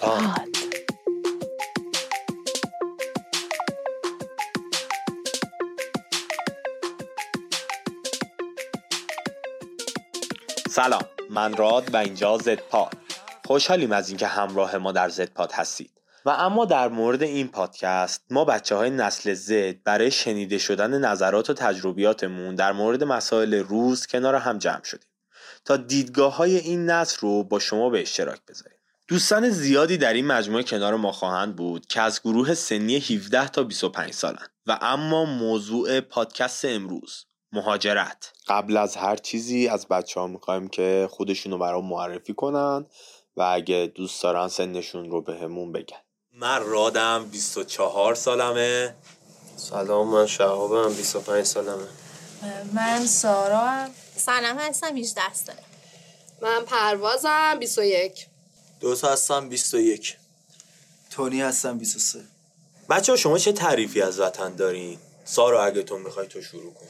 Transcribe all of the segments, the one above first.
پاد سلام من راد و اینجا زد پاد خوشحالیم از اینکه همراه ما در زد پاد هستید. و اما در مورد این پادکست ما بچه های نسل زد برای شنیده شدن نظرات و تجربیاتمون در مورد مسائل روز کنار هم جمع شدیم. تا دیدگاه های این نسل رو با شما به اشتراک بذاریم. دوستان زیادی در این مجموعه کنار ما خواهند بود که از گروه سنی 17 تا 25 سالن. و اما موضوع پادکست امروز مهاجرت. قبل از هر چیزی از بچه ها می‌خوایم که خودشون رو برای معرفی کنن و اگه دوست دارن سنشون رو به همون بگن. من رادم 24 سالمه. سلام من شهابم 25 سالمه. من سارا هم سلام هستم 18 ساله من پروازم 21 دوست هستم 21 تونی هستم 23 بچه ها شما چه تعریفی از وطن دارین؟ سارا اگه تو می‌خوای تو شروع کن.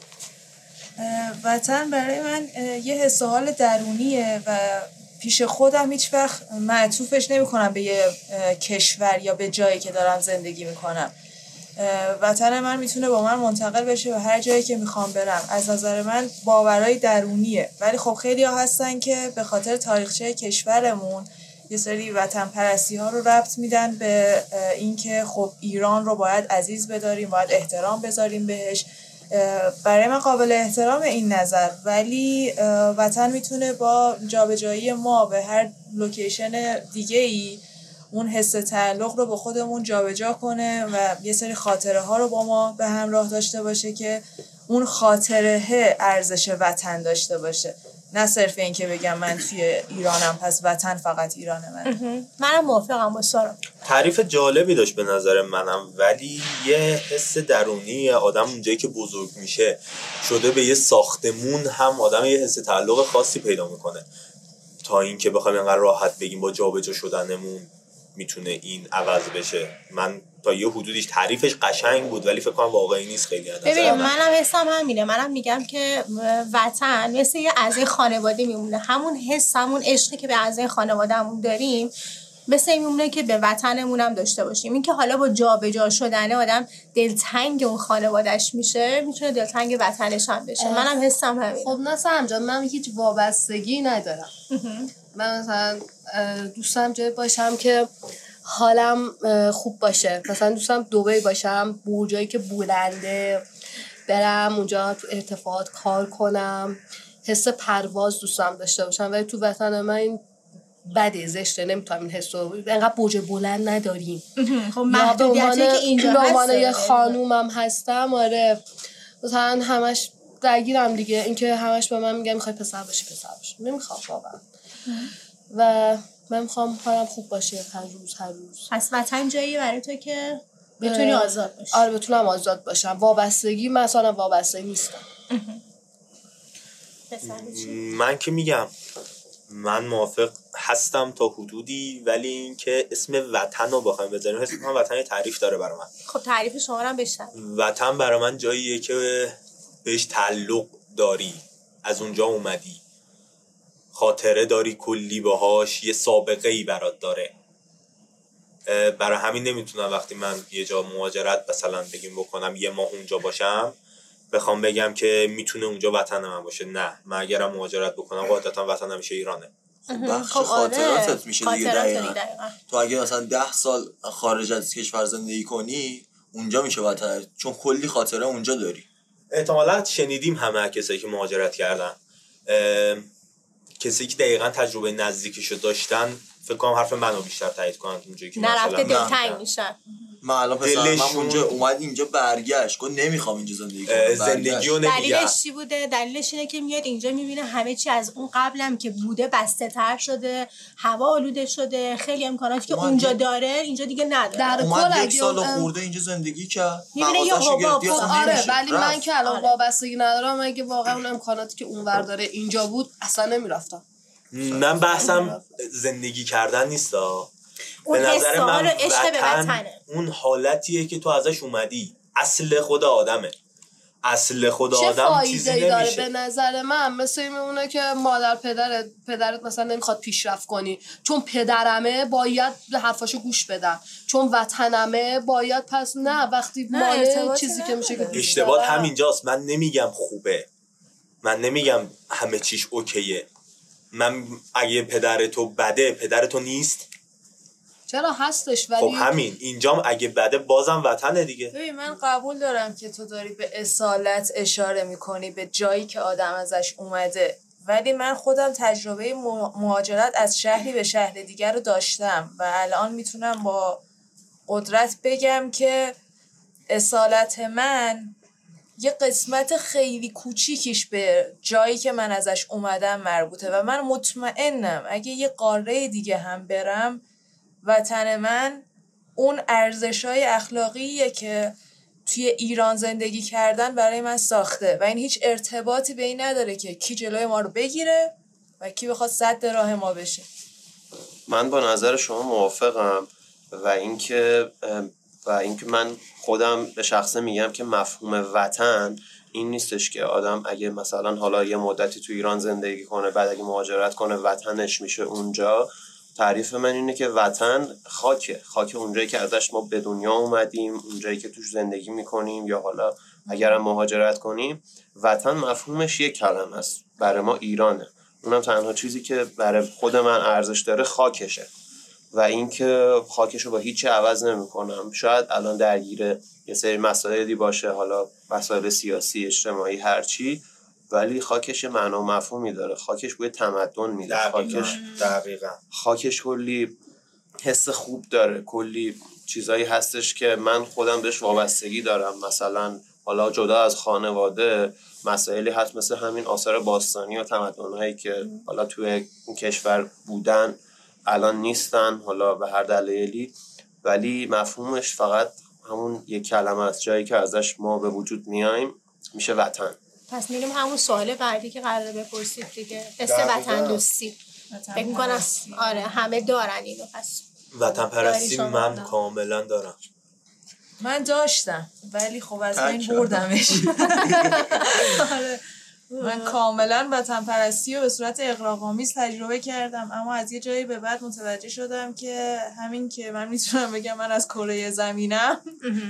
وطن برای من یه حس و حال درونیه و پیش خودم هیچ وقت معطوفش نمی کنم به یه کشور یا به جایی که دارم زندگی می‌کنم. وطن من می‌تونه با من منتقل بشه به هر جایی که می‌خوام برم. از نظر من باورای درونیه. ولی خب خیلی ها هستن که به خاطر تاریخچه کشورمون یه سری وطن پرستی ها رو ربط میدن به اینکه خب ایران رو باید عزیز بداریم باید احترام بذاریم بهش. برای من قابل احترام این نظر. ولی وطن می‌تونه با جابجایی ما به هر لوکیشن دیگه ای اون حس تعلق رو با خودمون جابجا کنه و یه سری خاطره ها رو با ما به همراه داشته باشه که اون خاطره ارزش وطن داشته باشه. نه صرف این که بگم من توی ایرانم پس وطن فقط ایران من منم موافقم با سارا. تعریف جالبی داشت به نظر منم ولی یه حس درونی آدم اونجایی که بزرگ میشه شده به یه ساختمون هم آدم یه حس تعلق خاصی پیدا می‌کنه. تا اینکه بخوایم اینقدر راحت بگیم با جابجا شدنمون. می‌تونه این عوض بشه. من تا یه حدودیش تعریفش قشنگ بود ولی فکر کنم واقعی نیست خیلی ببین منم حسم همینه. منم میگم که وطن مثل یه اعضای خانواده میمونه. همون حس همون عشقی که به اعضای خانوادهمون داریم مثل این میمونه که به وطنمون هم داشته باشیم. این که حالا با جابجا شدن آدم دلتنگ اون خانوادهش میشه می‌تونه دلتنگ وطنش هم بشه. منم حسم همین خب نه سمجا من هیچ وابستگی ندارم. من مثلا دوستم جای باشم که حالم خوب باشه. مثلا دوستم دوبی باشم برجایی که بلنده برم اونجا تو ارتفاعات کار کنم. حس پرواز دوستم داشته باشم. ولی تو وطن من این بده زشته نمی‌تونم این حس رو. انقدر برج بلند نداریم. خب محدودیتی که یه خانومم هستم آره. مثلا همش درگیرم دیگه. اینکه همش به من میگه می‌خوای پسر باشی پسر باشی. نمی‌خوام واقعا. و من می‌خوام حالم خوب باشه هر روز هر روز. پس وطن جایی برای تو که بتونی آزاد باشی. آره بتونم آزاد باشم. وابستگی مثلا وابسته نیستم. من که میگم من موافق هستم تا حدودی ولی اینکه اسم وطن رو بخوایم بذاریم اسم من وطن تعریف داره برای من. خب تعریف شما رو بشن وطن برای من جاییه که بهش تعلق داری. از اونجا اومدی. خاطره داری کلی باهاش یه سابقه ای برات داره. برای همین نمی‌تونم وقتی من یه جا مهاجرت مثلا بگیم بکنم یه ماه اونجا باشم بخوام بگم که می‌تونه اونجا وطن من باشه. نه من اگرم مهاجرت بکنم قاعدتا وطن همیشه ایرانه. خب بخش خاطراتت میشه دیگه دقیقا. تو اگه مثلا ده سال خارج از کشور زندگی کنی اونجا میشه وطن. چون کلی خاطره اونجا داری. احتمالا شنیدیم همه کسایی که مهاجرت کردن. کسی که دقیقا تجربه نزدیکشو داشتن فکر کنم حرف منو بیشتر تایید کنن اونجایی که نرفته دلتنگ میشن. من الان پسر من اونجا اومد اینجا برگشت. گفت نمی‌خوام اینجا زندگی کنم زندگی رو دلیلش چی بوده؟ دلیلش اینه که میاد اینجا می‌بینه همه چی از اون قبلم که بوده بسته تر شده هوا آلوده شده خیلی امکاناتی که اونجا داره اینجا دیگه نداره. در کل یک سال خورده اینجا زندگی کرد. می‌بینه یه حباب آره ولی من که الان وابستگی ندارم اگه واقعا اون امکاناتی که اونور داره اینجا بود اصلا نمی‌رفتم. من بحثم زندگی کردن نیستا به نظر من وطن اون حالتیه که تو ازش اومدی. اصل خود آدمه. اصل خود آدم چیزی نمیشه داره به نظر من؟ مثل میمونه که مادر پدرت پدرت مثلا نمی‌خواد پیشرفت کنی. چون پدرمه باید به حرفاشو گوش بدم چون وطنمه باید پس نه وقتی مال چیزی که میشه که اشتباه همینجاست. من نمیگم خوبه. من نمیگم همه چیش اوکیه. من اگه پدر تو بده پدر تو نیست. چرا هستش ولی خب همین. اینجام اگه بده بازم وطنه دیگه. ببین من قبول دارم که تو داری به اصالت اشاره می‌کنی به جایی که آدم ازش اومده. ولی من خودم تجربه مهاجرت از شهری به شهر دیگر رو داشتم و الان می‌تونم با قدرت بگم که اصالت من یه قسمت خیلی کوچیکیش به جایی که من ازش اومدم مربوطه و من مطمئنم اگه یه قاره دیگه هم برم وطن من اون ارزش های اخلاقیه که توی ایران زندگی کردن برای من ساخته و این هیچ ارتباطی به این نداره که کی جلوی ما رو بگیره و کی بخواد صد راه ما بشه. من با نظر شما موافقم و اینکه و اینکه من خودم به شخصه میگم که مفهوم وطن این نیستش که آدم اگه مثلا حالا یه مدتی تو ایران زندگی کنه بعد اگه مهاجرت کنه وطنش میشه اونجا. تعریف من اینه که وطن خاکه. خاک اونجایی که ازش ما به دنیا اومدیم اونجایی که توش زندگی می‌کنیم یا حالا اگر مهاجرت کنیم وطن مفهومش یک کلمه است. برای ما ایرانه. اونم تنها چیزی که برای خود من ارزش داره خاکشه. و اینکه خاکش رو با هیچی عوض نمی‌کنم. شاید الان درگیر یه سری مسائلی باشه حالا مسائل سیاسی اجتماعی هرچی. ولی خاکش معنا و مفهومی داره. خاکش بوی تمدن میده. خاکش دقیقا. خاکش کلی حس خوب داره. کلی چیزایی هستش که من خودم بهش وابستگی دارم. مثلا حالا جدا از خانواده مسائلی هست مثل همین آثار باستانی و تمدنهایی که حالا توی این کشور بودن الان نیستن حالا به هر دلیلی ولی مفهومش فقط همون یک کلمه است جایی که ازش ما به وجود میایم میشه وطن. پس میریم همون سوال بعدی که قراره بپرسید دیگه. قصه وطن دوستی فکر می‌کنم آره همه دارن اینو پس وطن پرستی من کاملا دارم. من داشتم ولی خب از این بردمش. آره. من کاملا وطن پرستی و به صورت اقراق‌آمیز تجربه کردم اما از یه جایی به بعد متوجه شدم که همین که من می‌تونم بگم من از کره زمینم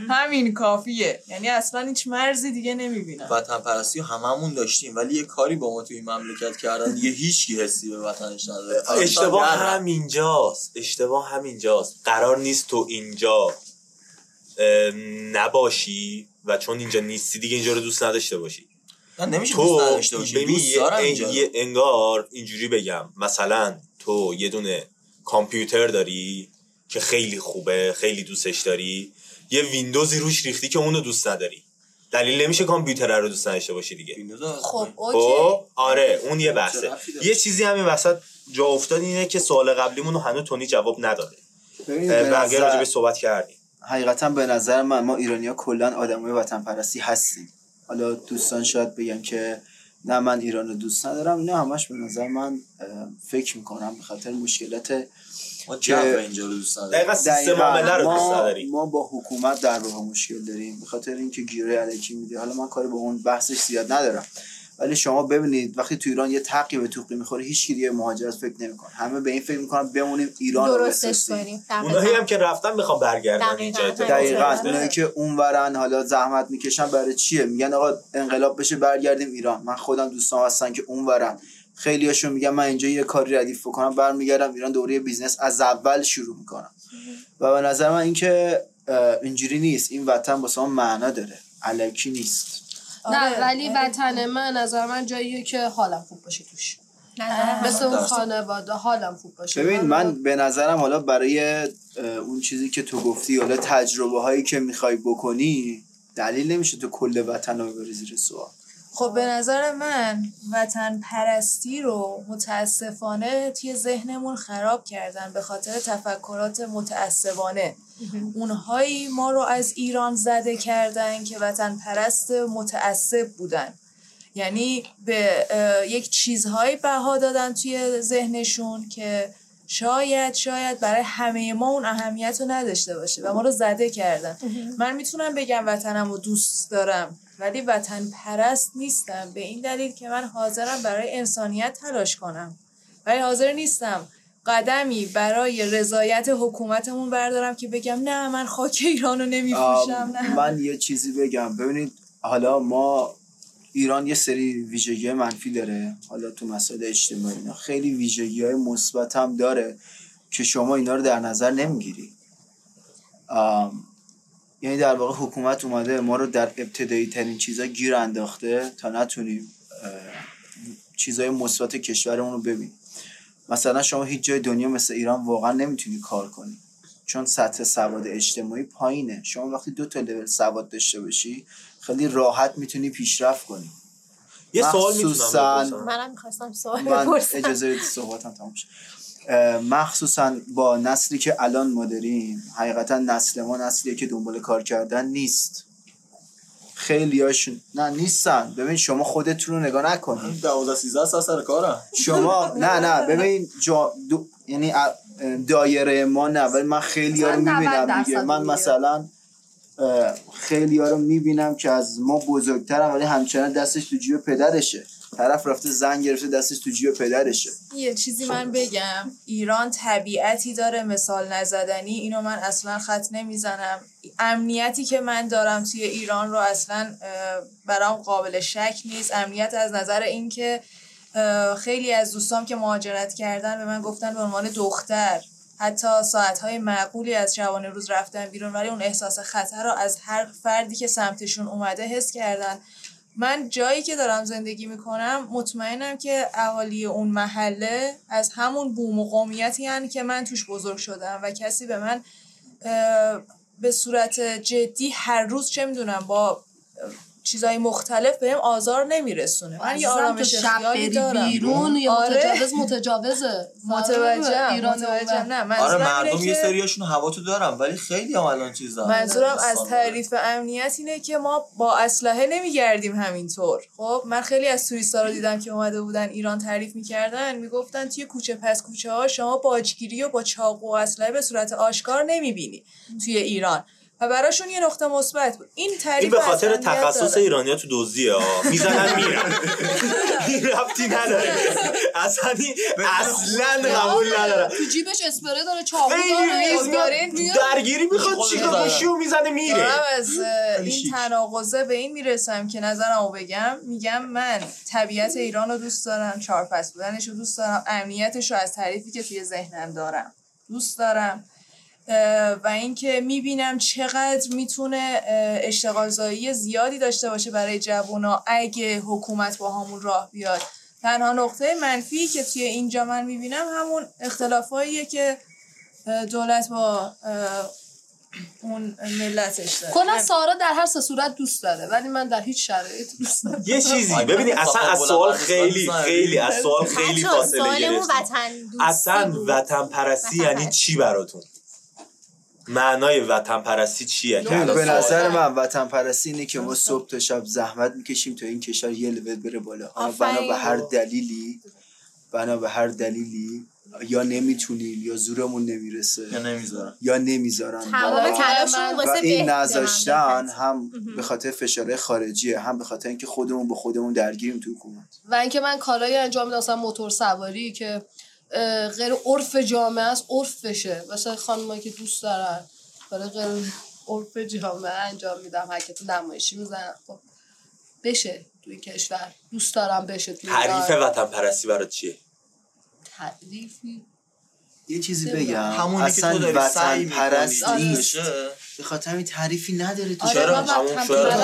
همین کافیه. یعنی اصلا هیچ مرزی دیگه نمی‌بینم. وطن پرستی هممون داشتیم ولی یه کاری با ما توی این مملکت کردن. دیگه هیچ حسی به وطنش نداره. اشتباه همینجاست. اشتباه همینجاست. قرار نیست تو اینجا نباشی و چون اینجا نیستی دیگه اینجا رو دوست نداشته باشی. نمیشه تو یه انگار اینجوری بگم. مثلا تو یه دونه کامپیوتر داری که خیلی خوبه خیلی دوستش داری. یه ویندوزی روش ریختی که اونو دوست نداری. دلیل نمیشه کامپیوتر رو دوست نداشته باشی دیگه. خب اوکی. آره اون یه بحثه. یه چیزی همین وسط جا افتاد اینه که سوال قبلیمون رو هنوز تونی جواب نداده. بقیه راجع به صحبت کردیم. حقیقتا به نظر من ما ایرانی ها کلا آدمای وطن پرستی هستیم. حالا دوستان شاید بگن که نه من ایران رو دوست ندارم. نه همش به نظر من فکر می‌کنم به خاطر مشکلات ما اینجا رو دوست نداریم. ما, با حکومت در واقع مشکل داریم. به خاطر اینکه گیره علکی میده. حالا من کاری با اون بحثش زیاد ندارم. ولی شما ببینید وقتی تو ایران یه تقی به توقی می‌خوره هیچ کی دیگه مهاجرت فکر نمی‌کنه. همه به این فکر می‌کنن بمونیم ایران درستش کنیم. اونایی هم که رفتن می‌خوام برگردن اینجا دقیقاً. اونایی که اونورن حالا زحمت می‌کشن برای چیه؟ میگن آقا انقلاب بشه برگردیم ایران. من خودم دوستان هستن که اونورن. خیلی هاشون میگن من اینجا یه کاری ردیف بکنم برمیگردم ایران دوباره business از اول شروع می‌کنم. و به نظر من اینکه اینجوری نیست. این وطن واسه معنا داره. الکی نیست. نه آره. ولی وطن من نظر من جاییه که حالم خوب باشه توش. مثل اون خانواده حالم خوب باشه. ببین من به نظرم حالا برای اون چیزی که تو گفتی حالا تجربه هایی که می‌خوای بکنی دلیل نمیشه تو کل وطن رو ببری زیر سوال. خب به نظر من وطن پرستی رو متاسفانه توی ذهنمون خراب کردن به خاطر تفکرات متعصبانه. اونهایی ما رو از ایران زده کردن که وطن پرست متعصب بودن. یعنی به یک چیزهایی بها دادن توی ذهنشون که شاید شاید برای همه ما اون اهمیت رو نداشته باشه و ما رو زده کردن. من می‌تونم بگم وطنم رو دوست دارم. ولی وطن پرست نیستم. به این دلیل که من حاضرم برای انسانیت تلاش کنم. ولی حاضر نیستم قدمی برای رضایت حکومتمون بردارم که بگم نه من خاک ایرانو نمیفروشم نه. من یه چیزی بگم. ببینید حالا ما ایران یه سری ویژگی منفی داره. حالا تو مسائل اجتماعی اینا. خیلی ویژگی های مثبت هم داره که شما اینا رو در نظر نمی‌گیری. یعنی در واقع حکومت اومده ما رو در ابتدایی ترین چیزا گیر انداخته تا نتونیم چیزای مثبت کشورمون رو ببینیم. مثلا شما هیچ جای دنیا مثل ایران واقعا نمی‌تونی کار کنی. چون سطح سواد اجتماعی پایینه. شما وقتی دو تا لول سواد داشته باشی خیلی راحت می‌تونی پیشرفت کنی. یه سوال می‌تونم منم می‌خواستم سوال من اجازه صحبتم تمام مخصوصا با نسلی که الان ما داریم حقیقتا نسل ما نسلیه که دنبال کار کردن نیست. خیلی هاشون نه نیستن. ببین شما خودتون رو نگاه نکنید. 12 13 سال سر کارم شما نه نه. ببین جا دو... یعنی دایره ما نه ولی من خیلی ها رو می‌بینم دیگه. من مثلا خیلی ها رو می‌بینم که از ما بزرگترم ولی همچنان دستش تو جیب پدرشه. طرف رفته زن گرفته دستش تو جیب پدرشه. یه چیزی من بگم. ایران طبیعتی داره مثال نزدنی. اینو من اصلا خط نمی‌زنم. امنیتی که من دارم توی ایران رو اصلا برام قابل شک نیست. امنیت از نظر اینکه خیلی از دوستام که مهاجرت کردن به من گفتن به عنوان دختر. حتی ساعتهای معقولی از شبانه روز رفتن بیرون ولی اون احساس خطر رو از هر فردی که سمتشون اومده حس کردن. من جایی که دارم زندگی می‌کنم مطمئنم که اهالی اون محله از همون بوم و قومیتی هن که من توش بزرگ شدم و کسی به من به صورت جدی هر روز چه می‌دونم با چیزای مختلف بهم آزار نمیرسونه. من یه آرامش خیالی دارم. بیرون یا آره. متجاوز متجاوزه. متوجهم ایران نه من آره مردم یه سریاشون هوا تو دارم ولی خیلی هم الان چیزا. منظورم از تعریف امنیت اینه که ما با اسلحه نمیگردیم همینطور. خب من خیلی از توریستا رو دیدم که اومده بودن ایران تعریف می‌کردن می‌گفتن توی کوچه پس کوچه ها شما باجگیری و با چاقو و اسلحه به صورت آشکار نمی‌بینی توی ایران. و براشون یه نقطه مثبت بود. این تعریف این به خاطر تخصص ایرانیا تو دزدیه ها. می‌زنن میرن. این رفتی نداره. اصلا اصلا قبول نداره. تو جیبش اسپری داره چاقو داره درگیری می‌خواد چیکار گوشیو می‌زنه میره. از این تناقضه به این می‌رسم که نظرمو بگم. میگم من طبیعت ایران رو دوست دارم چهار پس بودنش رو دوست دارم امنیتش رو از تعریفی که توی ذهنم دارم دوست دارم. و اینکه می‌بینم چقدر می‌تونه اشتغال زیادی داشته باشه برای جوونا اگه حکومت با همون راه بیاد. تنها نقطه منفی که توی اینجا من می‌بینم همون اختلافاییه که دولت با اون ملتش داره. کلا سارا در هر سه صورت دوست داره ولی من در هیچ شرایط دوست دارم یه چیزی ببینید اصلا از سوال خیلی خیلی از سوال خیلی فاصله گرفت اصلا وطن پرستی یعنی چی براتون؟ معنای وطن پرستی چیه؟ به نظر من وطن پرستی اینه که ما صبح تا شب زحمت می‌کشیم تا این کشور یه لول بره بالا. بنا به هر دلیلی بنا به هر دلیلی یا نمی‌تونیم یا زورمون نمی‌رسه. یا نمی‌ذارن. یا نمی‌ذارن. و این نذاشتن هم به خاطر فشاره خارجیه هم به خاطر اینکه خودمون به خودمون درگیریم تو حکومت. و اینکه من کارایی انجام میدم موتور سواری که غیر عرف جامعه است عرف بشه. مثلا خانمایی که دوست دارن برای غیر عرف جامعه انجام میدم حرکت نمایشی می‌زنن خب بشه توی کشور. دوست دارم بشه توی تعریف وطن پرستی برای چیه؟ تعریفی؟ یه چیزی بگم. همونی که تو داری سعی پرستی به خاطر همین تعریفی نداره تو چرا همون شده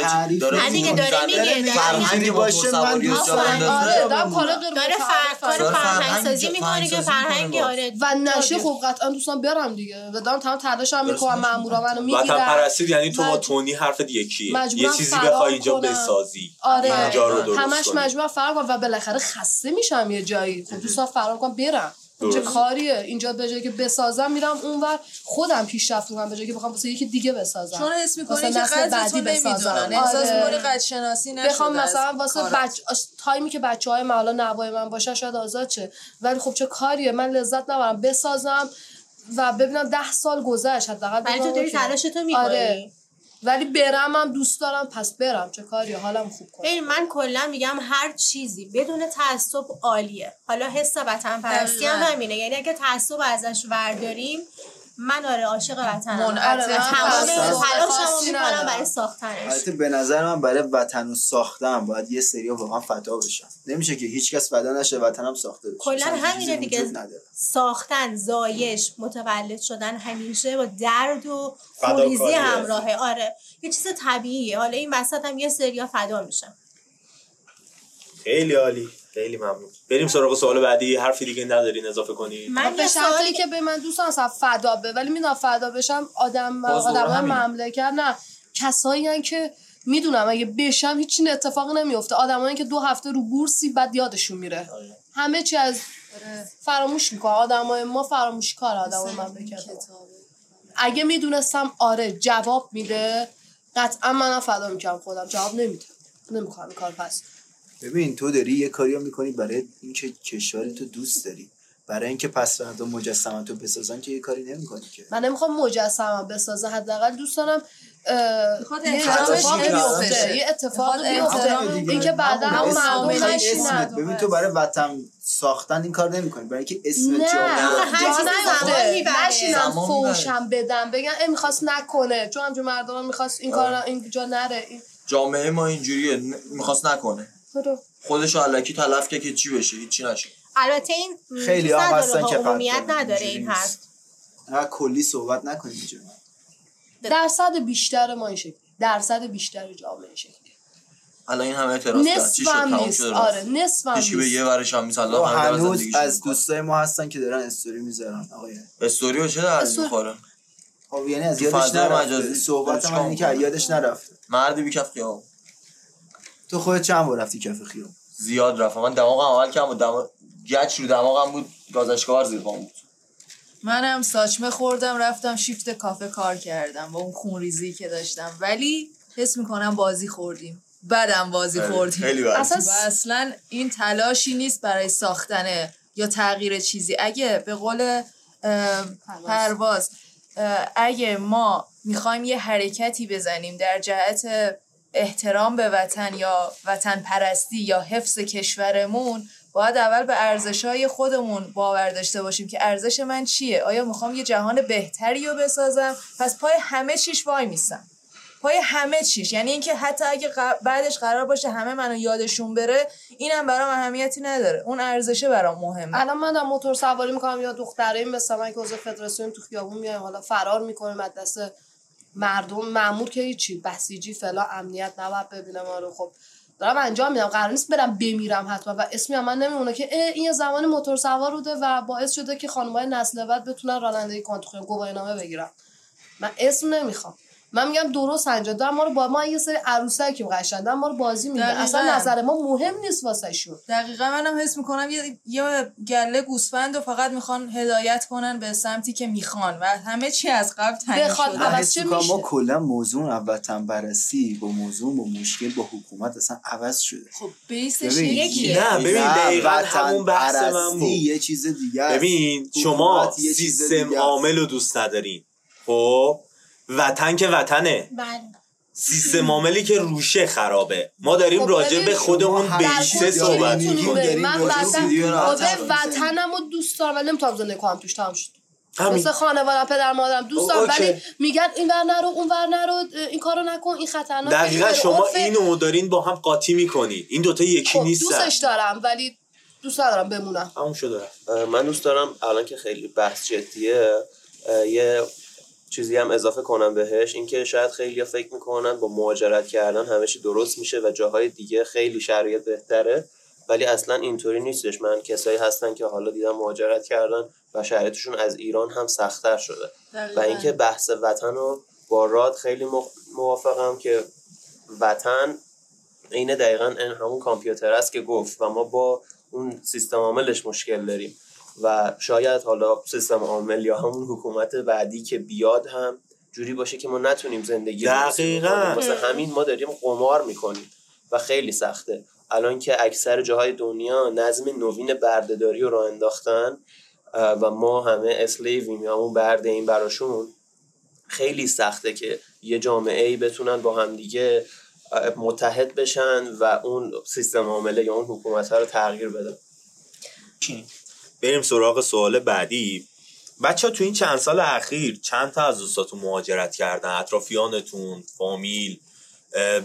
تعریف نه دیگه داره میگه فرهنگی باشه من دوست دارم داره کار فرهنگ سازی می‌کنه که فرهنگی آره و نشه خب قطعا دوستان برم دیگه. و دارم تمام تلاشم می‌کنم مامورا منو می‌گیرن. وطن پرستی یعنی تو با تونی حرفت یکیه یه چیزی بخوای اینجا بسازی. آره. همش فرار کنم و بالاخره خسته میشم یه جایی. خب دوستان فرار کنم برم. چه کاریه. اینجا به جایی که بسازم میرم اونور. خودم پیشرفت می‌کنم به جایی که بخوام واسه یکی دیگه بسازم. چون حس می‌کنی که بعدی بسازم. احساس می‌کنی قد شناسی نشده بخوام مثلا واسه بچ... تایمی که بچه های من حالا نوای من باشه شاید آزاد چه ولی خب چه کاریه. من لذت نبرم. بسازم و ببینم ده سال گذشت. حداقل ولی تو داری تلاش تو می‌کنی. آره. ولی برم هم دوست دارم پس برم. چه کاری؟ حالم خوب کنم. من کلا میگم هر چیزی بدون تعصب عالیه. حالا حس وطن پرستی هم همینه. یعنی اگه تعصب ازش ورداریم من آره عاشق وطنم. آره تمام تلاشمو می‌کنم برای ساختنش. البته به نظر من برای وطن و ساختن باید یه سری واقعا فدا بشن. نمیشه که هیچکس فدا نشه وطنم ساخته بشه. کلا همینه دیگه. ساختن زایش متولد شدن همیشه با درد و خوریزی همراهه. آره. یه چیز طبیعیه. حالا این وسط هم یه سریا فدا میشن. خیلی عالی. خیلی ممنون. بریم سراغ سوال بعدی. حرفی دیگه ندارین اضافه کنی من به شرطی که به من دوستان اصلا فدا به ولی می‌دونم فدا بشم آدم آدم مملکت نه کسایی که می‌دونم اگه بشم هیچ اتفاقی نمیفته آدمایی که دو هفته رو بورسی بعد یادشون میره. آره. همه چی از فراموش می‌کنه آدمای ما فراموش کار آدمای مملکت اگه می‌دونستم آره جواب میده. قطعا منم فدا می‌کنم خودم. جواب نمیده نمی‌کنم کار پس. ببین تو داری یه کاری رو می‌کنی برای اینکه کشور تو دوست داری. برای اینکه پس فردا مجسمه تو بسازن که یه کاری نمی‌کنی که. من نمی‌خوام مجسمه بسازه. حداقل دوست دارم یه اتفاق بیفته. یه اتفاق بیفته. اینکه بعدا هم مردم نشینن. ببین تو برای وطن ساختن این کار نمی‌کنی. برای اینکه اسم نه. نشینن فوشم بدم بگن این می‌خواست نکنه. چون همجور مردم می‌خواست این کار اینجا نره. جامعه ما اینجوریه. می‌خواست نکنه. خودش علکی تلف که چی بشه؟ هیچی نشه البته این خیلی هم هستن که عمومیت نداره این هست کلی صحبت نکنیم اینجا. درصد بیشتر ما این شکلی. درصد بیشتر جامعه شکلی. الان این همه اعتراض کرد. چی شد؟ نیست. آره نصف هم نیست. به یه ورش هم میسالله هنوز از دوستای ما هستن که دارن استوری می‌ذارن. آقای استوری رو چه در می‌خوره؟ خب یعنی از یادش نرفته. صحبت من اینه که یادش نرفته. مردی بی کف خیام تو خودت چند بار رفتی کف خیام زیاد رفتم. من دماغم اول کردم دماغ گچ رو دماغم بود گازشکار زیر بود. منم ساچمه خوردم رفتم شیفت کافه کار کردم با اون خونریزی که داشتم. ولی حس می‌کنم بازی خوردیم. بدم بازی خوردیم. اصلا و اصلا این تلاشی نیست برای ساختن یا تغییر چیزی. اگه به قول پرواز. اگه ما می‌خوایم یه حرکتی بزنیم در جهت احترام به وطن یا وطن پرستی یا حفظ کشورمون باید اول به ارزش های خودمون باور داشته باشیم که ارزش من چیه؟ آیا می‌خوام یه جهان بهتری رو بسازم؟ پس پای همه چیش وای میسم. پای همه چیش. یعنی اینکه حتی اگه بعدش قرار باشه همه منو یادشون بره اینم برام اهمیتی نداره. اون ارزشه برام مهمه. الان من موتور سواری می‌کنم یا دختره این مثلا من که فدراسیون تو خیابون میایم حالا فرار می‌کنه از دست مردم معمول که هیچی. بسیجی فلا امنیت نباید ببینم. آره خب دارم انجام میدم. قرار نیست برم بمیرم حتما. و اسمی هم من نمیمونه که این زمان موتور سوار بوده و باعث شده که خانمای نسل بعد بتونن رانندگی کنن. تو گواهی نامه بگیرم. من اسم نمی‌خوام. من میگم درست انجام دارم ما رو با ما یه سری که قشنگ. ما رو بازی میده اصلا نظر ما مهم نیست واسه شون. دقیقا منم حس می‌کنم یه یه گله گوسفند و فقط می‌خوان هدایت کنن به سمتی که می‌خوان و همه چی از قبل تعیین شده. ما کلا موضوع وطن بررسی با موضوع با مشکل با حکومت اصلا عوض شده. خب بیسش یکیه. نه ببین دقیقا همون بحث من بود یه چیز دیگه ببین شما سیستم عامل رو دوست ندارین. خب؟ وطن که وطنه. بله. سیستم عاملی که روشه خرابه. ما داریم خب راجع به خودمون بیسه صحبت می‌کنیم. من وطنم رو دوست دارم ولی نمی‌تونم زندگی کنم توش تمام شد. مثل خانواده پدر مادرم دوست دارم ولی میگن این ور نرو اون ور نرو این کارو نکن این خطرناکه دقیقا شما اینو دارین با هم قاطی می‌کنی. این دوتا یکی خب نیست دوستش دارم ولی دوست ندارم بمونم. همون شده. من دوست دارم الان که خیلی بحث جدیه یه چیزی هم اضافه کنم بهش اینکه شاید خیلی فکر می‌کنن با مهاجرت کردن همه چی درست میشه و جاهای دیگه خیلی شرایط بهتره. ولی اصلا اینطوری نیستش. من کسایی هستن که حالا دیدم مهاجرت کردن و شرایطشون از ایران هم سختتر شده. و اینکه بحث وطن رو با راد خیلی موافقم که وطن اینه دقیقا این همون کامپیوتر است که گفت و ما با اون سیستم عاملش مشکل داریم. و شاید حالا سیستم عامل یا همون حکومت بعدی که بیاد هم جوری باشه که ما نتونیم زندگی دقیقا. واسه همین ما داریم قمار می‌کنیم و خیلی سخته. الان که اکثر جاهای دنیا نظم نوین بردهداری رو راه انداختن و ما همه اسلیویم یا همون برده این براشون خیلی سخته که یه جامعه ای بتونن با همدیگه متحد بشن و اون سیستم عامله یا اون حکومت رو تغییر بدن. بریم سراغ سوال بعدی. بچه تو این چند سال اخیر چند تا از دوستاتون مهاجرت کردن؟ اطرافیانتون فامیل؟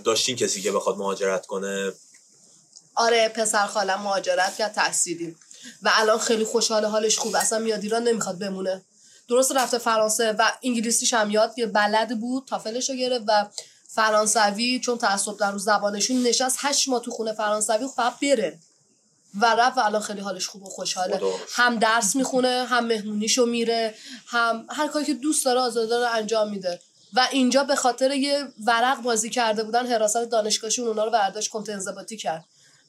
داشتین کسی که بخواد مهاجرت کنه؟ آره پسر خالم مهاجرت کرد تحصیلی. و الان خیلی خوشحال حالش خوب اصلا میاد ایران نمی‌خواد بمونه. درست رفته فرانسه و انگلیسیش هم یاد یه بلد بود تافلش رو گرفت و فرانسوی چون تعصب در رو زبانشون نشست هشت ماه تو خونه فرانسوی فقط بره. و رفت و الان خیلی حالش خوب و خوشحاله. هم درس می‌خونه هم مهمونیشو میره هم هر کاری که دوست داره آزاده رو انجام میده. و اینجا به خاطر یه ورق بازی کرده بودن حراست دانشگاهشون اونا رو برداشت کنت انضباطی کرد.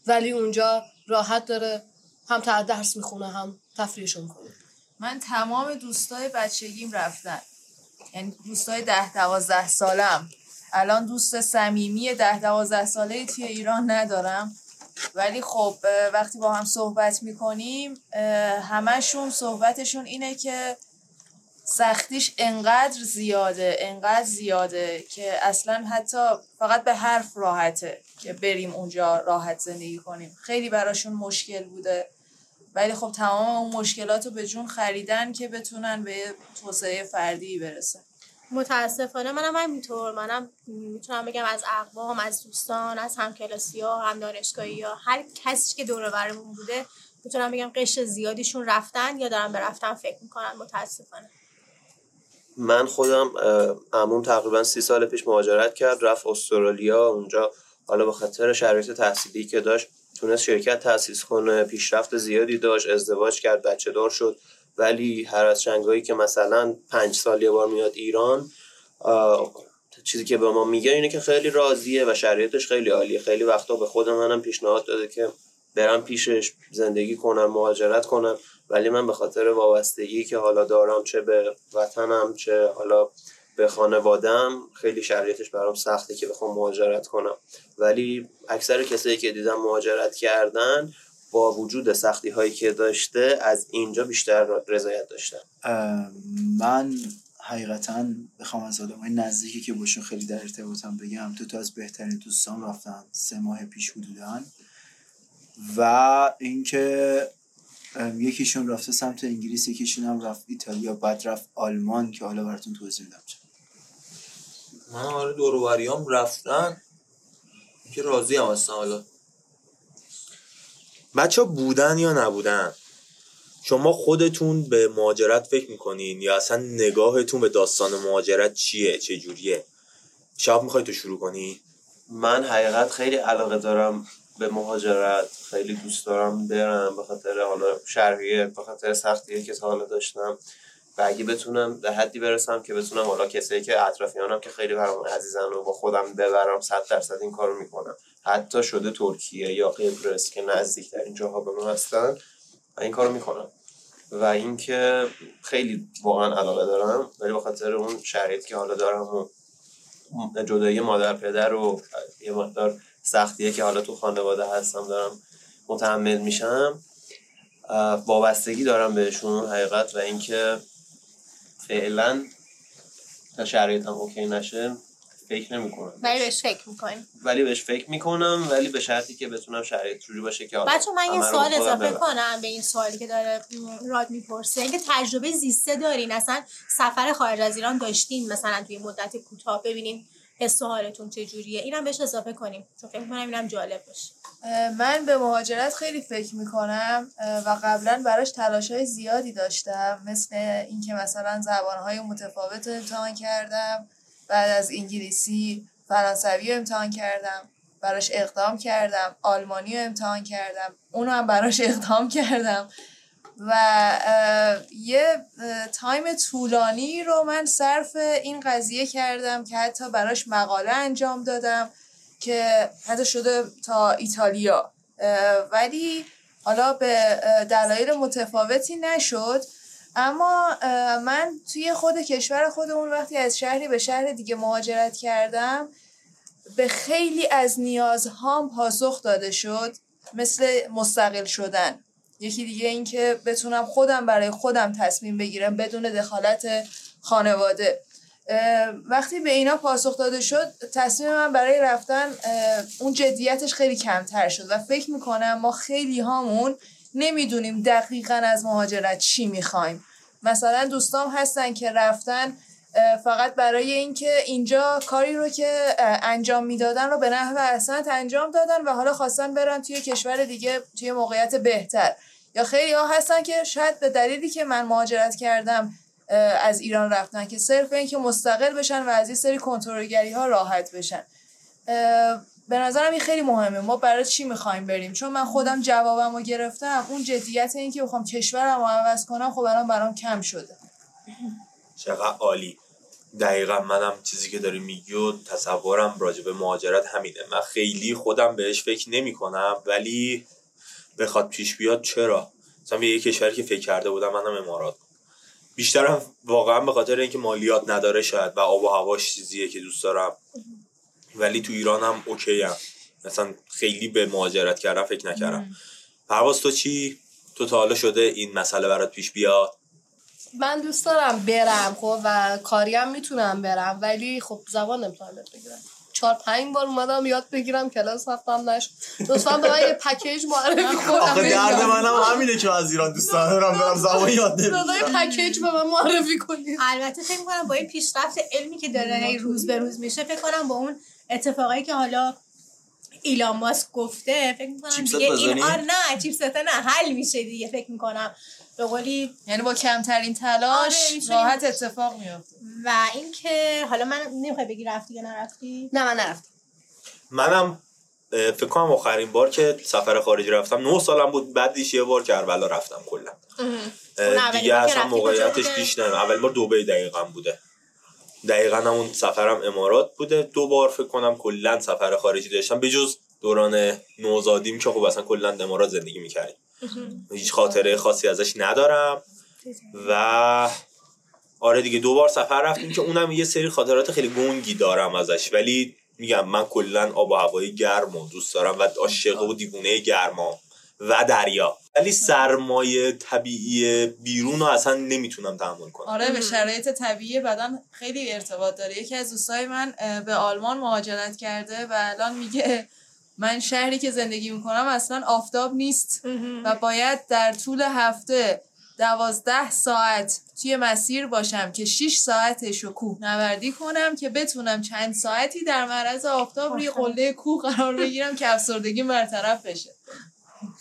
ولی اونجا راحت داره هم تا درس می‌خونه هم تفریحشون کنه من تمام دوستای بچگیم رفتن. یعنی دوستای ده دوازده سالم. الان دوست صمیمی ده دوازده ساله توی ایران ندارم. ولی خب وقتی با هم صحبت می‌کنیم همشون صحبتشون اینه که سختیش انقدر زیاده انقدر زیاده که اصلا حتی فقط به حرف راحته که بریم اونجا راحت زندگی کنیم. خیلی براشون مشکل بوده. ولی خب تمام اون مشکلات رو به جون خریدن که بتونن به توسعه فردی برسن. متاسفانه منم همینطور. منم می‌تونم بگم از اقوام از دوستان از همکلاسی ها هم دانشگاهی ها هر کسی که دور برمون بوده می‌تونم بگم قشر زیادیشون رفتن یا دارن به رفتن فکر می‌کنن. متاسفانه. من خودم عموم تقریبا سی سال پیش مهاجرت کرد رفت استرالیا. اونجا حالا به خاطر شرایط تحصیلی که داشت تونست شرکت تأسیس کنه پیشرفت زیادی داشت ازدواج کرد بچه دار شد. ولی هر از شنگایی که مثلا پنج سال یه بار میاد ایران چیزی که به ما میگه اینه که خیلی راضیه و شرایطش خیلی عالیه. خیلی وقتا به خود منم پیشنهاد داده که برم پیشش زندگی کنم مهاجرت کنم. ولی من به خاطر وابستگی که حالا دارم چه به وطنم چه حالا به خانوادم خیلی شرایطش برام سخته که بخوام مهاجرت کنم. ولی اکثر کسایی که دیدم مهاجرت کردن با وجود سختی هایی که داشته از اینجا بیشتر رضایت داشتن من حقیقتا بخوام از آدم های نزدیکی که باشون خیلی در ارتباطم بگم تو تا از بهترین دوستان رفتم سه ماه پیش حدودن و اینکه یکیشون رفته سمت انگلیس یکیشون هم رفت ایتالیا بعد رفت آلمان که حالا براتون توضیح میدم من آره دوروبریام رفتن که راضی هم هستن حالا. بچه بودن یا نبودن؟ شما خودتون به مهاجرت فکر می‌کنین یا اصلا نگاهتون به داستان مهاجرت چیه؟ چجوریه شب می‌خوای تو شروع کنی؟ من حقیقت خیلی علاقه دارم به مهاجرت خیلی دوست دارم برم به خاطر حالا شرحیه به خاطر سختیه که حالا داشتم و اگه بتونم به حدی برسم که بتونم حالا کسایی که اطرافیانم که خیلی برام عزیزن و با خودم ببرم صد درصد این کارو می‌کنم. حتی شده ترکیه یا قبرس که نزدیک در این جاها به ما هستن و این کارو می‌کنم. و اینکه خیلی واقعا علاقه دارم ولی به خاطر اون شرایطی که حالا دارم و جدایی مادر پدر و یه مقدار سختیه که حالا تو خانواده هستم دارم متحمل میشم وابستگی دارم بهشون حقیقت و اینکه فعلا تا شرایطم اوکی نشه فکر نمی‌کنم. ولی بهش فکر می‌کنم ولی بهش فکر می‌کنم ولی به شرطی که بتونم شرایط جوری باشه که بچه من یه سوال اضافه کنم به این سوالی که داره راد می‌پرسه. اینکه تجربه زیسته دارین. اصلا سفر خارج از ایران داشتین مثلا توی مدت کوتاه؟ ببینین حس و حالتون چجوریه اینم بهش اضافه کنیم. چون فکر کنم اینم جالب باشه. من به مهاجرت خیلی فکر می‌کنم و قبلا براش تلاش های زیادی داشتم. مثل اینکه مثلا زبانهای متفاوت رو امتحان کردم. بعد از انگلیسی فرانسوی امتحان کردم براش اقدام کردم آلمانی رو امتحان کردم اونو هم براش اقدام کردم. و یه تایم طولانی رو من صرف این قضیه کردم که حتی براش مقاله انجام دادم که حتی شده تا ایتالیا. ولی حالا به دلایل متفاوتی نشد. اما من توی خود کشور خودمون وقتی از شهری به شهر دیگه مهاجرت کردم به خیلی از نیازهام پاسخ داده شد مثل مستقل شدن. یکی دیگه این که بتونم خودم برای خودم تصمیم بگیرم بدون دخالت خانواده. وقتی به اینا پاسخ داده شد تصمیم من برای رفتن اون جدیتش خیلی کمتر شد و فکر می‌کنم ما خیلی هامون نمی‌دونیم دقیقا از مهاجرت چی می‌خوایم. مثلا دوستام هستن که رفتن فقط برای اینکه اینجا کاری رو که انجام می‌دادن رو به نحو احسنت انجام دادن و حالا خواستن برن توی کشور دیگه توی موقعیت بهتر. یا خیلی ها هستن که شاید به دلیلی که من مهاجرت کردم از ایران رفتن که صرف اینکه مستقل بشن و از این سری کنترلگری ها راحت بشن. به نظرم این خیلی مهمه. ما برای چی می‌خوایم بریم؟ چون من خودم جوابم رو گرفتم. اون جدیت این که بخوام کشورم رو عوض کنم خب الان برام کم شده. چقدر عالی. دقیقا منم چیزی که داری میگی و تصورم راجع به مهاجرت همینه. من خیلی خودم بهش فکر نمی کنم ولی بخواد پیش بیاد چرا؟ مثلا به یه کشوری که فکر کرده بودم منم امارات بیشترم واقعا به خاطر اینکه مالیات نداره شاید و آب و هواش چیزیه که دوست دارم. ولی تو ایران هم اوکی هم. مثلا خیلی به مهاجرت کردم فکر نکردم. پرواز تو چی؟ تو تا حالا شده این مسئله برات پیش بیاد؟ من دوست دارم برم خب و کاری هم می‌تونم برم. ولی خب زبان نمی‌تونم بگیرم. چهار پنج بار اومدم یاد بگیرم کلاس رفتم نشد. دوستان به من یه پکیج معرفی کنم. آخه درد منم همینه که از ایران دوست دارم برم زبان یاد نمی‌گیرم. پکیج به من معرفی کنید. البته فکر می‌کنم با این پیشرفت علمی که داره روز به روز میشه فکر کنم با اون اتفاقایی که حالا ایلان ماسک گفته فکر می‌کنم دیگه این آر نه چیپست نه حل میشه دیگه فکر می‌کنم. به قولی یعنی با کمترین تلاش آره راحت اتفاق میفته و اینکه حالا من نمی‌خوای بگی رفتی یا نرفتی؟ نه من نرفتم. منم فکر کنم آخرین بار که سفر خارجی رفتم نه سالم بود بعدش یه بار کربلا رفتم کلا. دیگه اصلا موقعیتش پیش نه اول بار دبی دقیقا بوده. دقیقا همون سفرم امارات بوده. دو بار فکر کنم کلا سفر خارجی داشتم. به جز دوران نوزادیم که خب اصلا کلا امارات زندگی می‌کردیم. هیچ خاطره خاصی ازش ندارم. و آره دیگه دو بار سفر رفتیم که اونم یه سری خاطرات خیلی گنگی دارم ازش. ولی میگم من کلا آب و هوای گرم و دوست دارم و عاشق و دیوونه گرما و دریا. ولی سرمایه طبیعی بیرون رو اصلا نمی‌تونم تحمل کنم. آره به شرایط طبیعی بدن خیلی ارتباط داره. یکی از دوستای من به آلمان مهاجرت کرده و الان میگه من شهری که زندگی می‌کنم اصلا آفتاب نیست و باید در طول هفته دوازده ساعت توی مسیر باشم که 6 ساعتش رو کوه نوردی کنم که بتونم چند ساعتی در معرض آفتاب روی قله کوه قرار بگیرم که افسردگی برطرف بشه.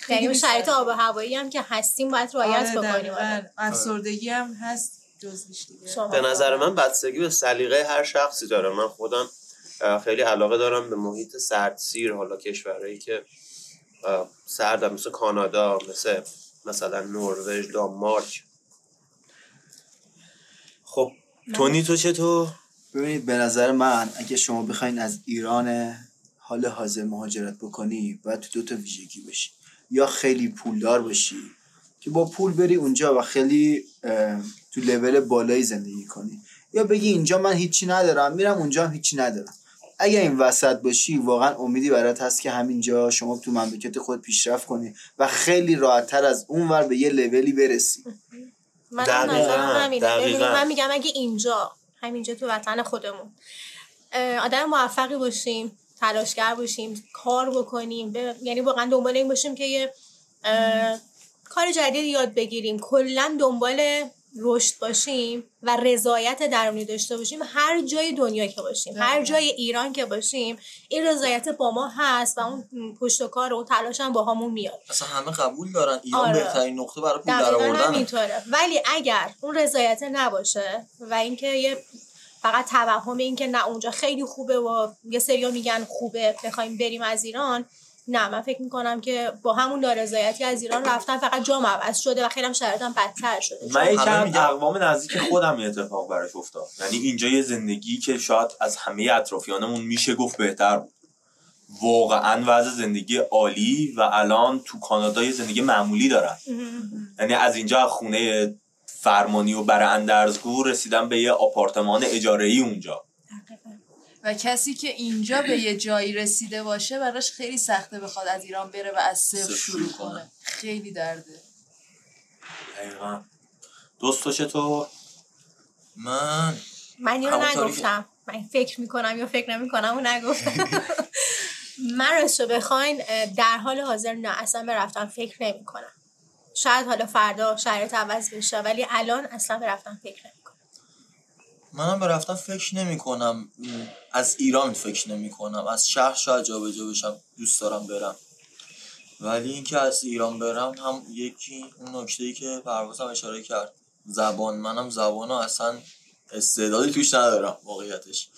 یعنی شرایط آب و هوایی هم که هستیم باید رعایت آره بکنیم. آره. افسردگی هم هست جزویش دیگه. به نظر من بستگی به سلیقه هر شخصی داره. من خودم خیلی علاقه دارم به محیط سیر حالا کشورهایی که سرد مثل کانادا مثل مثلا نروژ دانمارک. خب تونی تو چطور؟ ببینید به نظر من اگه شما بخواین از ایران حال حاضر مهاجرت بکنی باید تو دو تا ویژگی باشی یا خیلی پولدار باشی که با پول بری اونجا و خیلی تو لول بالایی زندگی کنی. یا بگی اینجا من هیچی ندارم میرم اونجا هم هیچی ندارم. اگه این وسط باشی واقعا امیدی برات هست که همینجا شما تو مملکت خود پیشرفت کنی و خیلی راحتتر از اون ور به یه لولی برسی. من دقیقا. من میگم اگه اینجا همینجا تو وطن خودمون آدم موفقی باشیم. تلاشگر باشیم کار بکنیم یعنی واقعا دنبال این باشیم که یه کار جدید یاد بگیریم. کلا دنبال رشد باشیم و رضایت درونی داشته باشیم. هر جای دنیا که باشیم هر جای ایران که باشیم این رضایت با ما هست و اون پشت و کار و اون تلاش هم با همون میاد. اصلا همه قبول دارن. ایران آره. بهترین نقطه برای پول در ولی اگر اون رضایت نباشه و اینکه یه فقط توهم این که نه اونجا خیلی خوبه و یه سریا میگن خوبه بخوایم بریم از ایران. نه من فکر می‌کنم که با همون نارضایتی از ایران رفتن فقط جام عوض شده و خیلی هم شرایطم بدتر شده. من یکم اقوام نزدیک خودم یه اتفاق براش افتاد. یعنی اینجا یه زندگی که شاید از همه اطرافیانمون میشه گفت بهتر بود. واقعا وضع زندگی عالی و الان تو کانادا یه زندگی معمولی دارن. یعنی از اینجا خونه فرمانی و بر اندرزگو رسیدن به یه آپارتمان اجاره ای اونجا. و کسی که اینجا به یه جایی رسیده باشه براش خیلی سخته بخواد از ایران بره و از صفر شروع کنه. خیلی درده. دقیقا. دوست چطور؟ من من اینو نگفتم. من فکر می‌کنم یا فکر نمی‌کنم و نگفتم. من راستو بخواین در حال حاضر نه اصلا به رفتن فکر نمی‌کنم. شاید حالا فردا شرایط عوض بشه ولی الان اصلا به رفتن فکر نمی‌کنم منم به رفتن فکر نمی کنم. از ایران فکر نمی کنم. از شهر شاید جا بشم. دوست دارم برم. ولی اینکه از ایران برم هم یکی اون نکته ای که پروازم اشاره کرد. زبان. منم زبان اصلا استعدادی توش ندارم واقعیتش.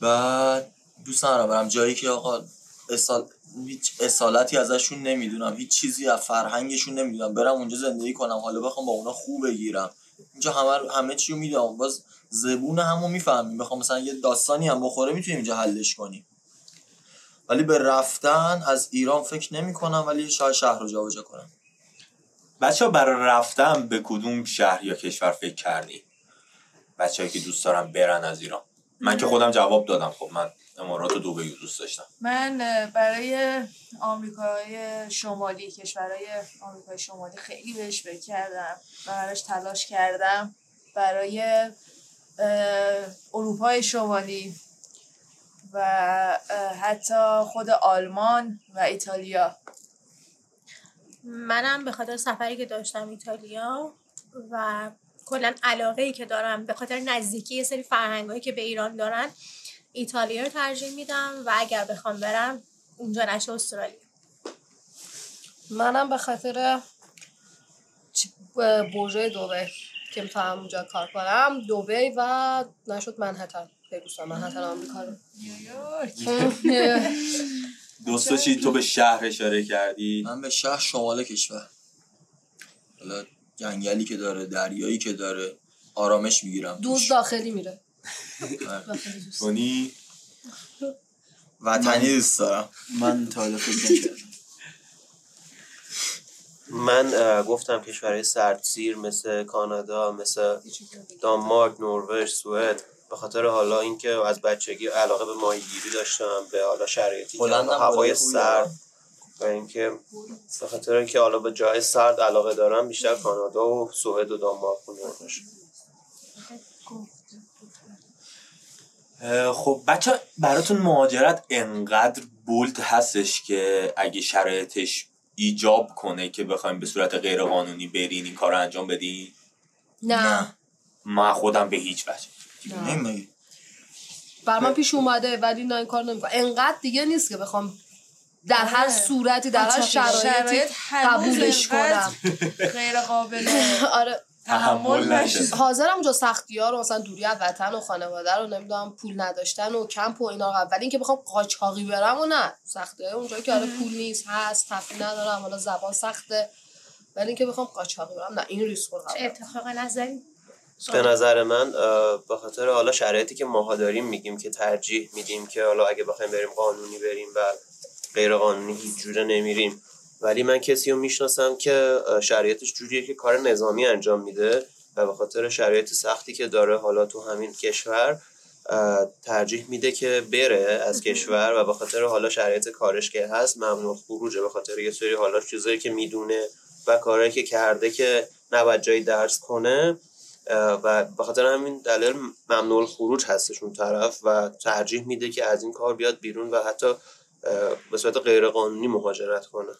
و دوست ندارم برم. جایی که آقا اصال... هیچ اصالتی ازشون نمی‌دونم. هیچ چیزی از فرهنگشون نمی‌دونم. برم اونجا زندگی کنم. حالا بخوام با اونا خوب بگیرم. اینجا همه همه چی رو می‌دونم. باز زبون همو می‌فهمیم. بخوام مثلا یه داستانی هم بخوره می‌تونیم اینجا حلش کنیم. ولی به رفتن از ایران فکر نمی کنم ولی شاید شهر رو جابجا کنم. بچه ها برای رفتن به کدوم شهر یا کشور فکر کردی؟ بچه که دوست دارم برن از ایران. من که خودم جواب دادم. خب من امارات و دوبه دوست داشتم. من برای آمریکای شمالی کشورهای آمریکای شمالی خیلی بهش فکر کردم و براش تلاش کردم برای اروپای شمالی و حتی خود آلمان و ایتالیا. منم به خاطر سفری که داشتم ایتالیا و کلا علاقه ای که دارم به خاطر نزدیکی یه سری فرهنگایی که به ایران دارن ایتالیا رو ترجیح میدم و اگر بخوام برم اونجا نشه استرالیا. منم به خاطر بوژه دوبه که می‌تونم اونجا کار کنم. دوبه و نشد منحتن. دوستان منحتن آمریکا رو. دوستا چی تو به شهر اشاره کردی؟ من به شهر شمال کشور. حالا جنگلی که داره دریایی که داره آرامش می‌گیرم. دوست داخلی میره. تونی وطنی دوست دارم. من تا فکر من گفتم کشورهای سردسیر مثل کانادا مثل دانمارک نروژ سوئد. به خاطر حالا اینکه از بچگی علاقه به ماهیگیری داشتم به حالا شرایطی هوای سرد و اینکه به خاطر اینکه حالا به جای سرد علاقه دارم بیشتر کانادا و سوئد و دانمارک و نروژ. خب بچه براتون مهاجرت انقدر بولد هستش که اگه شرایطش ایجاب کنه که بخوایم به صورت غیر قانونی برین این کار رو انجام بدین؟ نه. من خودم به هیچ وجه. بر من پیش اومده ولی نه این کار نمی‌کنم انقدر دیگه نیست که بخوام در هر آره. صورتی در هر شرایطی قبولش کنم. غیر قابل آره. تحمل نشه. حاضرم اونجا سختی ها رو مثلا دوری از وطن و خانواده رو نمی‌دونم پول نداشتن و کمپ و اینا ولی اینکه بخوام قاچاقی برم و نه. سختی های اونجا که آره پول نیست هست تفریح ندارم حالا زبان سخته. ولی اینکه بخوام قاچاقی برم نه این ریسک رو اتفاق نظری؟ به نظر من به خاطر حالا شرایطی که ماها داریم میگیم که ترجیح میدیم که حالا اگه بخوایم بریم قانونی بریم و غیر قانونی هیچ جوره نمیریم. ولی من کسی رو می‌شناسم که شرایطش جوریه که کار نظامی انجام میده و به خاطر شرایط سختی که داره حالا تو همین کشور ترجیح میده که بره از کشور و به خاطر حالا شرایط کارش که هست ممنوع خروجه. به خاطر یه سری حالا چیزایی که می‌دونه و کارهایی که کرده که نباید جایی درس کنه و به خاطر همین دلیل ممنوع خروج هستش اون طرف و ترجیح میده که از این کار بیاد بیرون و حتی به صورت غیرقانونی مهاجرت کنه.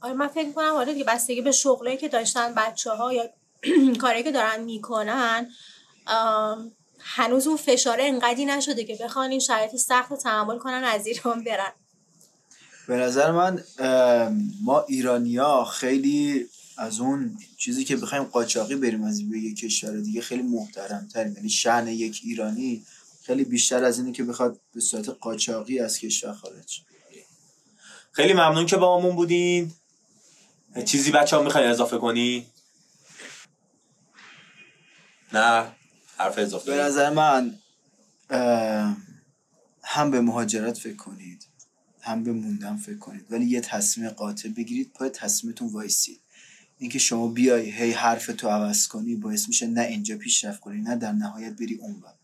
آره من فکر کنم حالا دیگه بستگی به شغلی که داشتن بچه ها یا کاری که دارن می‌کنن هنوز اون فشاره انقدی نشده که بخوان این شرایط سخت رو تحمل کنن از ایران برن. به نظر من ما ایرانیا خیلی از اون چیزی که بخوایم قاچاقی بریم از این یک کشور دیگه خیلی محترم تریم یعنی شعن یک ایرانی خیلی بیشتر از اینه که بخواد به صورت قاچاقی از کشور خارج خیلی ممنون که با همون بودین. چیزی بچه ها می‌خوای اضافه کنی؟ نه حرف اضافه به نظر من هم به مهاجرت فکر کنید هم به موندن فکر کنید ولی یه تصمیم قاطع بگیرید پای تصمیمتون وایسید. اینکه شما بیای هی حرف تو عوض کنی باعث میشه نه اینجا پیشرفت کنی نه در نهایت بری اونور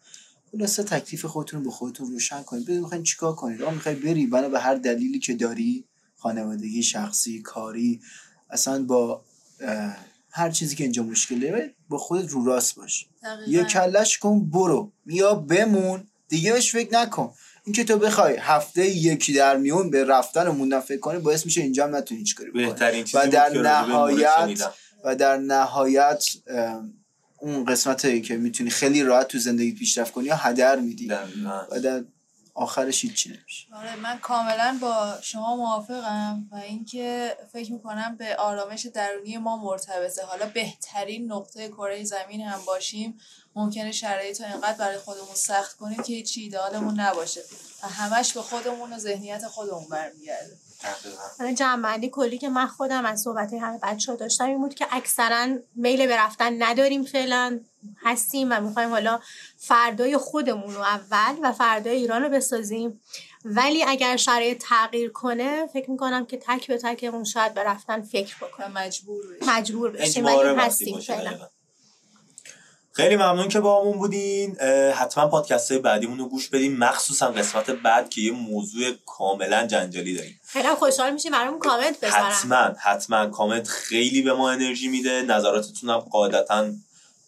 خلاصه تکلیف خودتون رو به خودتون روشن کنید. ببینید می‌خواین چیکار کنید؟ آقا می‌خوای بری بنا به هر دلیلی که داری خانوادگی شخصی کاری اصلا با هر چیزی که اینجا مشکله با خودت رو راست باش. یا کلش کن برو یا بمون دیگه بهش فکر نکن اینکه تو بخوای هفته یکی در میون به رفتن و موندن فکر کنی باعث میشه اینجا هم نتونی هیچ کاری بکنی بهترین و در نهایت. و در نهایت اون قسمت که می‌تونی خیلی راحت تو زندگی پیشرفت کنی یا هدر میدی. و در آخرش هیچی نمیشه. آره من کاملا با شما موافقم و اینکه فکر می‌کنم به آرامش درونی ما مرتبطه. حالا بهترین نقطه کره زمین هم باشیم ممکنه شرایط رو انقدر برای خودمون سخت کنیم که هیچی ایدئالمون نباشه و همش به خودمون و ذهنیت خودمون برمیگرده. حالا جمعبندی کلی که من خودم از صحبت همه بچه ها داشتم این بود که اکثرا میل به رفتن نداریم فعلا هستیم و می‌خوایم حالا فردای خودمون رو اول و فردای ایران رو بسازیم. ولی اگر شرایط تغییر کنه فکر می‌کنم که تک به تکمون شاید به رفتن فکر و بکنیم مجبور بشیم. مجبور بشیم ولی هستیم فعلا. خیلی ممنون که با همون بودین حتما پادکست های بعدیمون رو گوش بدین. مخصوصا قسمت بعد که یه موضوع کاملا جنجالی داریم. خیلی خوشحال میشیم برامون کامنت بذارن. حتما حتما. کامنت خیلی به ما انرژی میده. نظراتتون هم قاعدتا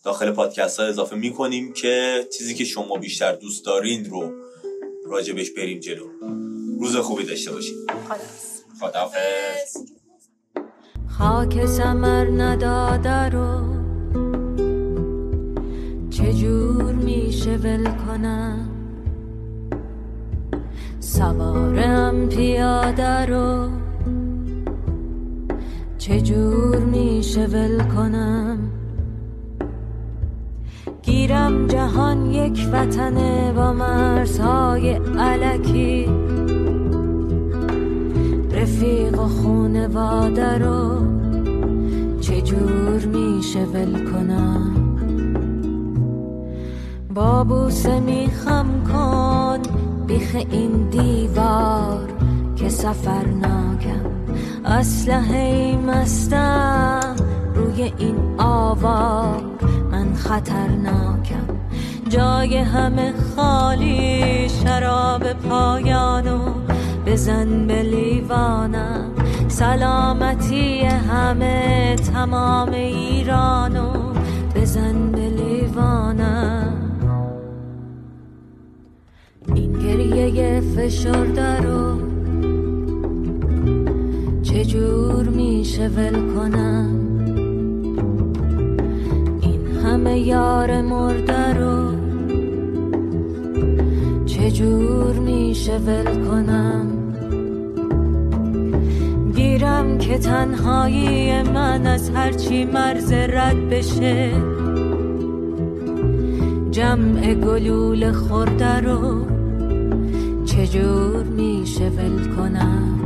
داخل پادکست ها اضافه می‌کنیم که چیزی که شما بیشتر دوست دارین رو راجبش بریم جلو. روز خوبی داشته باشین. خداحافظ. خداحافظ. خاک سمر نداده رو چجور میشه ول کنم؟ سوارم پیاده رو. چجور میشه ول کنم؟ گیرم جهان یک وطنه با مرزهای علکی. رفیق و خونواده رو چجور میشه ول کنم؟ با میخم کن بیخ این دیوار که سفرناکم اسلحه مستم روی این آوار من خطرناکم. جای همه خالی شراب پایانو بزن به لیوانم. سلامتی همه تمام ایرانو بزن به لیوانم. گریه فشرده رو چجور میشه ول کنم؟ این همه یار مرده رو چجور میشه ول کنم؟ گیرم که تنهایی من از هرچی مرز رد بشه. جمع گلول خورده رو چجور میشه ول کنم؟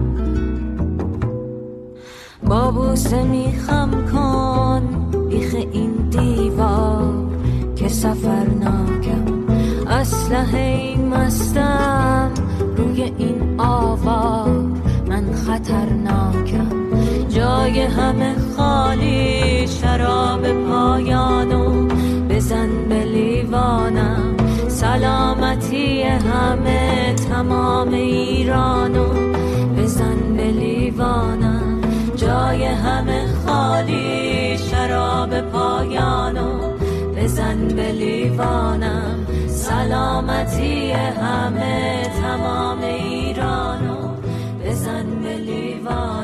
با بوسه میخم کن بیخ این دیوار که سفرناکم. اسلحه مستم روی این آوار من خطرناکم. جای همه خالی شراب پایانو بزن به لیوانم. سلامتی همه تمام ایرانو بزن به لیوانم جای همه خالی شراب پایانو بزن به لیوانم سلامتی همه تمام ایرانو بزن به لیوانم